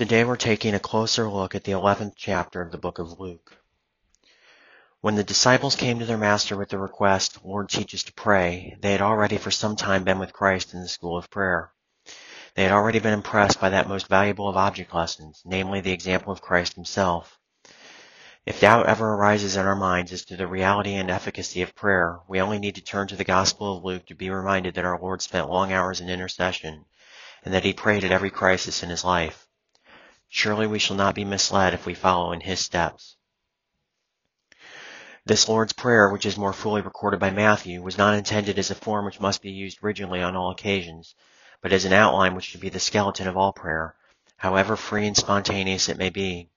Today we're taking a closer look at the 11th chapter of the book of Luke. When the disciples came to their master with the request, Lord, teach us to pray, they had already for some time been with Christ in the school of prayer. They had already been impressed by that most valuable of object lessons, namely the example of Christ himself. If doubt ever arises in our minds as to the reality and efficacy of prayer, we only need to turn to the Gospel of Luke to be reminded that our Lord spent long hours in intercession, and that he prayed at every crisis in his life. Surely we shall not be misled if we follow in his steps. This Lord's Prayer, which is more fully recorded by Matthew, was not intended as a form which must be used rigidly on all occasions, but as an outline which should be the skeleton of all prayer, however free and spontaneous it may be.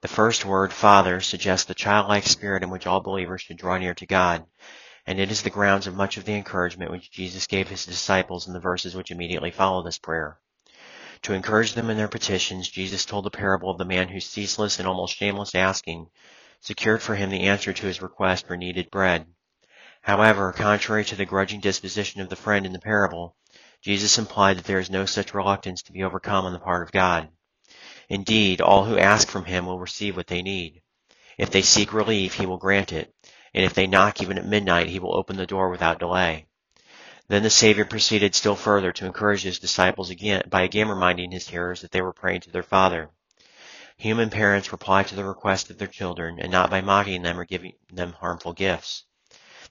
The first word, Father, suggests the childlike spirit in which all believers should draw near to God, and it is the grounds of much of the encouragement which Jesus gave his disciples in the verses which immediately follow this prayer. To encourage them in their petitions, Jesus told the parable of the man whose ceaseless and almost shameless asking secured for him the answer to his request for needed bread. However, contrary to the grudging disposition of the friend in the parable, Jesus implied that there is no such reluctance to be overcome on the part of God. Indeed, all who ask from him will receive what they need. If they seek relief, he will grant it, and if they knock even at midnight, he will open the door without delay. Then the Savior proceeded still further to encourage his disciples again by again reminding his hearers that they were praying to their Father. Human parents reply to the request of their children, and not by mocking them or giving them harmful gifts.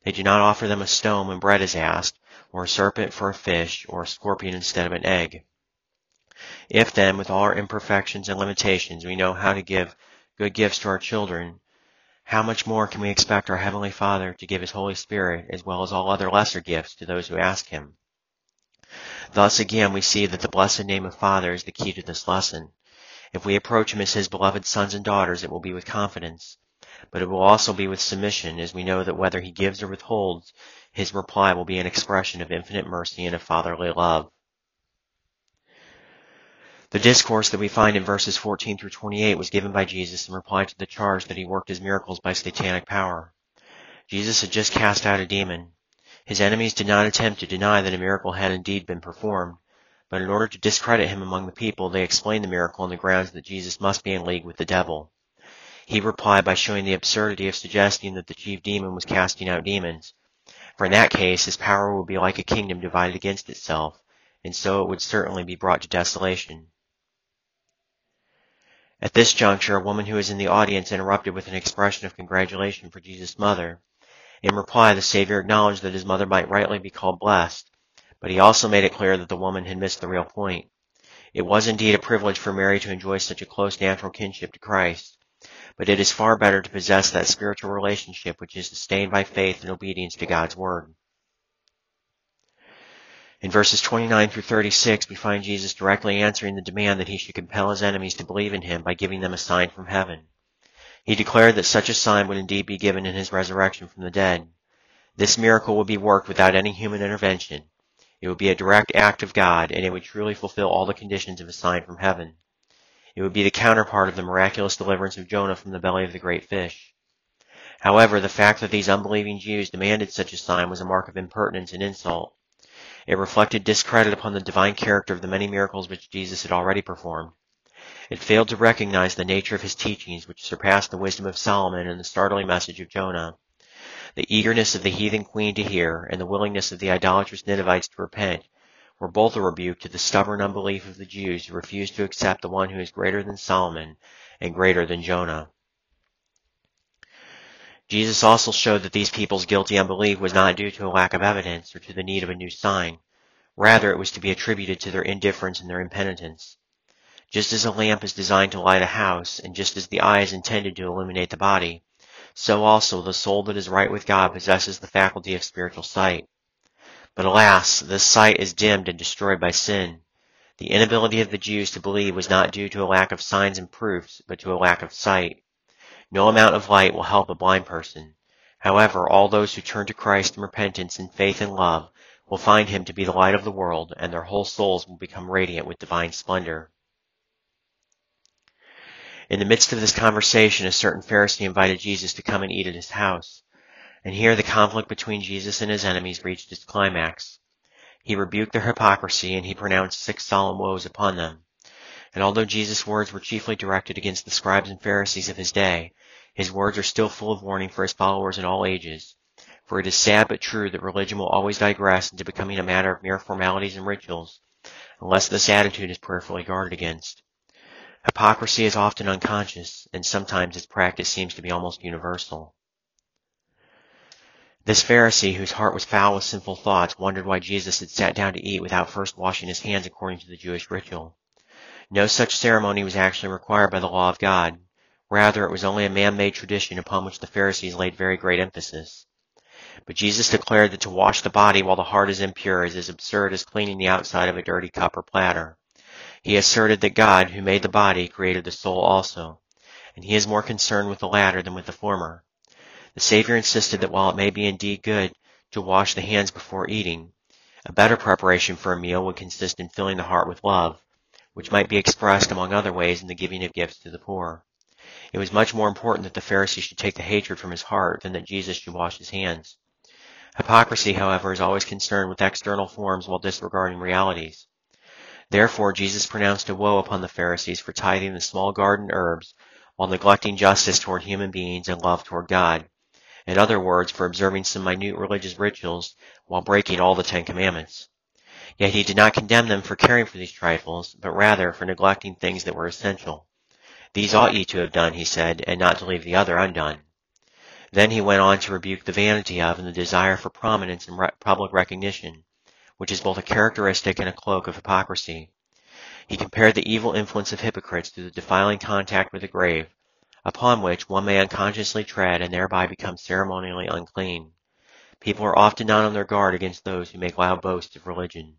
They do not offer them a stone when bread is asked, or a serpent for a fish, or a scorpion instead of an egg. If then, with all our imperfections and limitations, we know how to give good gifts to our children, how much more can we expect our Heavenly Father to give His Holy Spirit, as well as all other lesser gifts, to those who ask Him? Thus again we see that the blessed name of Father is the key to this lesson. If we approach Him as His beloved sons and daughters, it will be with confidence. But it will also be with submission, as we know that whether He gives or withholds, His reply will be an expression of infinite mercy and of fatherly love. The discourse that we find in verses 14 through 28 was given by Jesus in reply to the charge that he worked his miracles by satanic power. Jesus had just cast out a demon. His enemies did not attempt to deny that a miracle had indeed been performed, but in order to discredit him among the people, they explained the miracle on the grounds that Jesus must be in league with the devil. He replied by showing the absurdity of suggesting that the chief demon was casting out demons, for in that case his power would be like a kingdom divided against itself, and so it would certainly be brought to desolation. At this juncture, a woman who was in the audience interrupted with an expression of congratulation for Jesus' mother. In reply, the Savior acknowledged that his mother might rightly be called blessed, but he also made it clear that the woman had missed the real point. It was indeed a privilege for Mary to enjoy such a close natural kinship to Christ, but it is far better to possess that spiritual relationship which is sustained by faith and obedience to God's Word. In verses 29 through 36, we find Jesus directly answering the demand that he should compel his enemies to believe in him by giving them a sign from heaven. He declared that such a sign would indeed be given in his resurrection from the dead. This miracle would be worked without any human intervention. It would be a direct act of God, and it would truly fulfill all the conditions of a sign from heaven. It would be the counterpart of the miraculous deliverance of Jonah from the belly of the great fish. However, the fact that these unbelieving Jews demanded such a sign was a mark of impertinence and insult. It reflected discredit upon the divine character of the many miracles which Jesus had already performed. It failed to recognize the nature of his teachings, which surpassed the wisdom of Solomon and the startling message of Jonah. The eagerness of the heathen queen to hear, and the willingness of the idolatrous Ninevites to repent, were both a rebuke to the stubborn unbelief of the Jews who refused to accept the one who is greater than Solomon and greater than Jonah. Jesus also showed that these people's guilty unbelief was not due to a lack of evidence or to the need of a new sign. Rather, it was to be attributed to their indifference and their impenitence. Just as a lamp is designed to light a house, and just as the eye is intended to illuminate the body, so also the soul that is right with God possesses the faculty of spiritual sight. But alas, this sight is dimmed and destroyed by sin. The inability of the Jews to believe was not due to a lack of signs and proofs, but to a lack of sight. No amount of light will help a blind person. However, all those who turn to Christ in repentance and faith and love will find him to be the light of the world, and their whole souls will become radiant with divine splendor. In the midst of this conversation, a certain Pharisee invited Jesus to come and eat at his house. And here the conflict between Jesus and his enemies reached its climax. He rebuked their hypocrisy, and he pronounced six solemn woes upon them. And although Jesus' words were chiefly directed against the scribes and Pharisees of his day, his words are still full of warning for his followers in all ages. For it is sad but true that religion will always digress into becoming a matter of mere formalities and rituals, unless this attitude is prayerfully guarded against. Hypocrisy is often unconscious, and sometimes its practice seems to be almost universal. This Pharisee, whose heart was foul with sinful thoughts, wondered why Jesus had sat down to eat without first washing his hands according to the Jewish ritual. No such ceremony was actually required by the law of God. Rather, it was only a man-made tradition upon which the Pharisees laid very great emphasis. But Jesus declared that to wash the body while the heart is impure is as absurd as cleaning the outside of a dirty cup or platter. He asserted that God, who made the body, created the soul also, and he is more concerned with the latter than with the former. The Savior insisted that while it may be indeed good to wash the hands before eating, a better preparation for a meal would consist in filling the heart with love, which might be expressed among other ways in the giving of gifts to the poor. It was much more important that the Pharisee should take the hatred from his heart than that Jesus should wash his hands. Hypocrisy, however, is always concerned with external forms while disregarding realities. Therefore Jesus pronounced a woe upon the Pharisees for tithing the small garden herbs while neglecting justice toward human beings and love toward God. In other words, for observing some minute religious rituals while breaking all the Ten Commandments. Yet he did not condemn them for caring for these trifles, but rather for neglecting things that were essential. These ought ye to have done, he said, and not to leave the other undone. Then he went on to rebuke the vanity of and the desire for prominence and re- public recognition, which is both a characteristic and a cloak of hypocrisy. He compared the evil influence of hypocrites to the defiling contact with the grave, upon which one may unconsciously tread and thereby become ceremonially unclean. People are often not on their guard against those who make loud boasts of religion.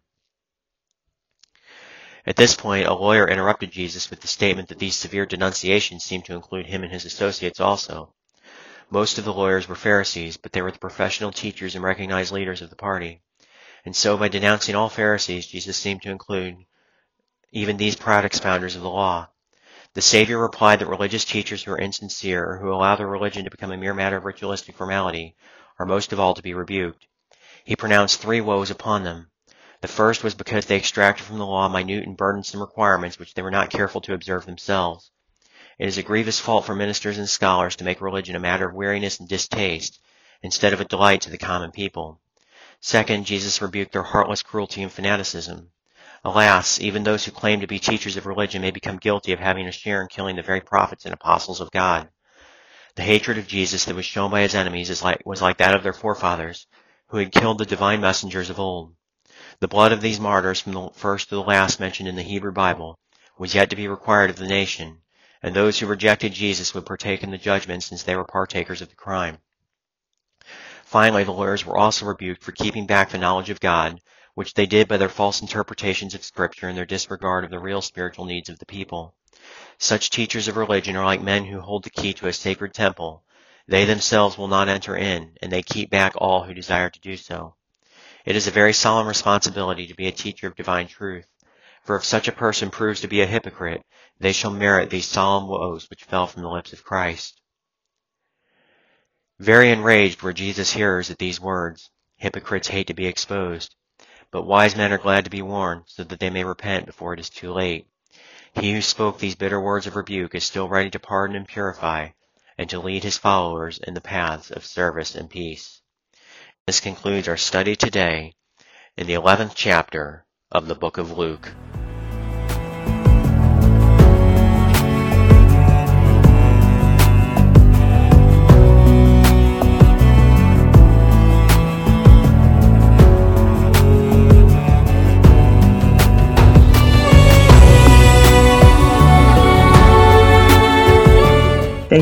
At this point, a lawyer interrupted Jesus with the statement that these severe denunciations seemed to include him and his associates also. Most of the lawyers were Pharisees, but they were the professional teachers and recognized leaders of the party. And so by denouncing all Pharisees, Jesus seemed to include even these proud expounders of the law. The Savior replied that religious teachers who are insincere or who allow their religion to become a mere matter of ritualistic formality are most of all to be rebuked. He pronounced three woes upon them. The first was because they extracted from the law minute and burdensome requirements which they were not careful to observe themselves. It is a grievous fault for ministers and scholars to make religion a matter of weariness and distaste, instead of a delight to the common people. Second, Jesus rebuked their heartless cruelty and fanaticism. Alas, even those who claim to be teachers of religion may become guilty of having a share in killing the very prophets and apostles of God. The hatred of Jesus that was shown by his enemies like, was like that of their forefathers, who had killed the divine messengers of old. The blood of these martyrs, from the first to the last mentioned in the Hebrew Bible, was yet to be required of the nation, and those who rejected Jesus would partake in the judgment since they were partakers of the crime. Finally, the lawyers were also rebuked for keeping back the knowledge of God, which they did by their false interpretations of Scripture and their disregard of the real spiritual needs of the people. Such teachers of religion are like men who hold the key to a sacred temple. They themselves will not enter in, and they keep back all who desire to do so. It is a very solemn responsibility to be a teacher of divine truth, for if such a person proves to be a hypocrite, they shall merit these solemn woes which fell from the lips of Christ. Very enraged were Jesus' hearers at these words. Hypocrites hate to be exposed, but wise men are glad to be warned, so that they may repent before it is too late. He who spoke these bitter words of rebuke is still ready to pardon and purify, and to lead his followers in the paths of service and peace. This concludes our study today in the 11th chapter of the book of Luke.